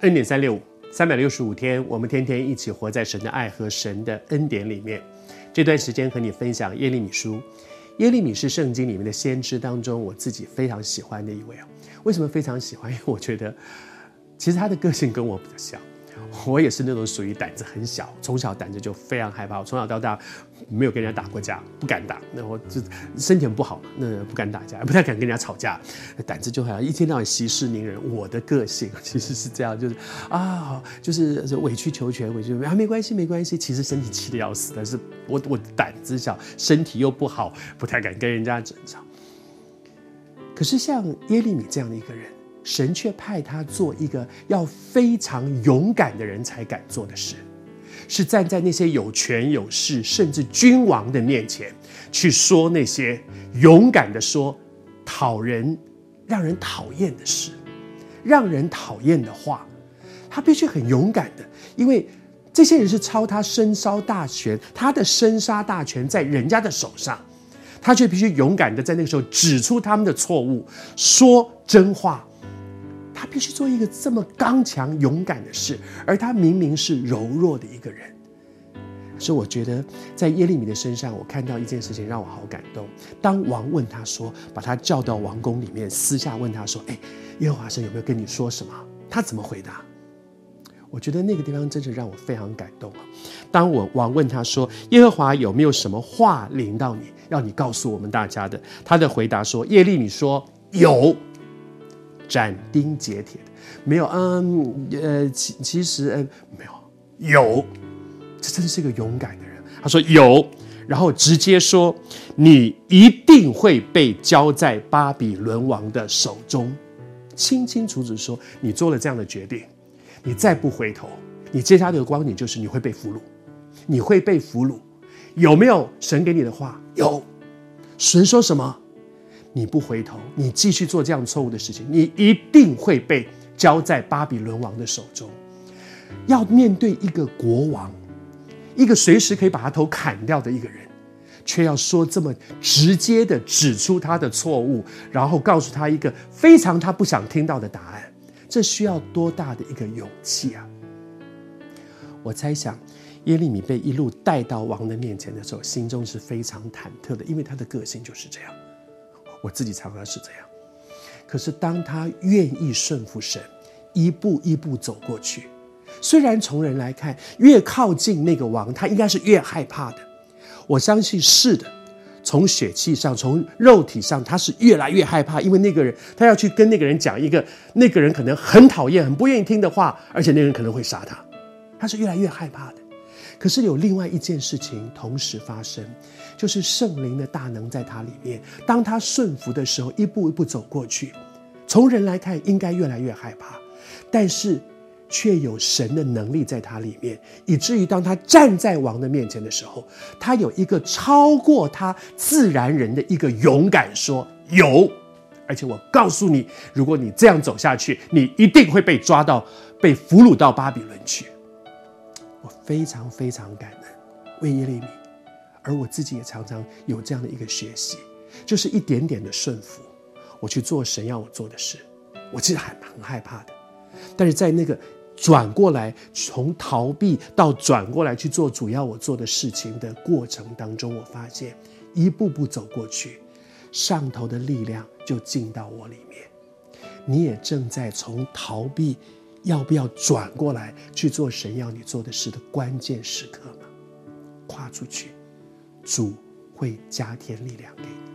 恩典三六五，三百六十五天，我们天天一起活在神的爱和神的恩典里面。这段时间和你分享耶利米书。耶利米是圣经里面的先知当中，我自己非常喜欢的一位啊。为什么非常喜欢？因为我觉得，其实他的个性跟我比较像。我也是那种属于胆子很小，从小胆子就非常害怕。我从小到大没有跟人家打过架，不敢打。那我就身体很不好，那不敢打架，不太敢跟人家吵架。胆子就好像一天到晚息事宁人。我的个性其实是这样，就是啊，就是委曲求全，委曲啊，没关系，没关系。其实身体气得要死，但是我我胆子小，身体又不好，不太敢跟人家争吵。可是像耶利米这样的一个人。神却派他做一个要非常勇敢的人才敢做的事，是站在那些有权有势甚至君王的面前，去说那些勇敢的说讨人、让人讨厌的事，让人讨厌的话。他必须很勇敢的，因为这些人是操他生杀大权，他的生杀大权在人家的手上，他却必须勇敢的在那个时候指出他们的错误，说真话。他必须做一个这么刚强勇敢的事，而他明明是柔弱的一个人。所以我觉得，在耶利米的身上，我看到一件事情让我好感动。当王问他说，把他叫到王宫里面，私下问他说：“哎，耶和华神有没有跟你说什么？”他怎么回答？我觉得那个地方真是让我非常感动啊！当我王问他说：“耶和华有没有什么话临到你，要你告诉我们大家的？”他的回答说：“耶利米说有。”斩钉截铁的，没有，嗯，呃，其其实，呃，没有，有，这真是一个勇敢的人。他说有，然后直接说，你一定会被交在巴比伦王的手中，清清楚楚说，你做了这样的决定，你再不回头，你接下来的光景就是你会被俘虏，你会被俘虏。有没有神给你的话？有，神说什么？你不回头，你继续做这样错误的事情，你一定会被交在巴比伦王的手中。要面对一个国王，一个随时可以把他头砍掉的一个人，却要说这么直接的指出他的错误，然后告诉他一个非常他不想听到的答案，这需要多大的一个勇气啊！我猜想，耶利米被一路带到王的面前的时候，心中是非常忐忑的，因为他的个性就是这样。我自己常常是这样，可是当他愿意顺服神，一步一步走过去，虽然从人来看，越靠近那个王，他应该是越害怕的。我相信是的，从血气上，从肉体上，他是越来越害怕，因为那个人他要去跟那个人讲一个那个人可能很讨厌、很不愿意听的话，而且那个人可能会杀他，他是越来越害怕的。可是有另外一件事情同时发生，就是圣灵的大能在他里面。当他顺服的时候，一步一步走过去。从人来看，应该越来越害怕，但是却有神的能力在他里面，以至于当他站在王的面前的时候，他有一个超过他自然人的一个勇敢，说有。而且我告诉你，如果你这样走下去，你一定会被抓到，被俘虏到巴比伦去。我非常非常感恩为耶利米，而我自己也常常有这样的一个学习，就是一点点的顺服，我去做神要我做的事。我其实还蛮害怕的，但是在那个转过来，从逃避到转过来去做主要我做的事情的过程当中，我发现一步步走过去，上头的力量就进到我里面。你也正在从逃避。要不要转过来去做神要你做的事的关键时刻呢？跨出去，主会加添力量给你。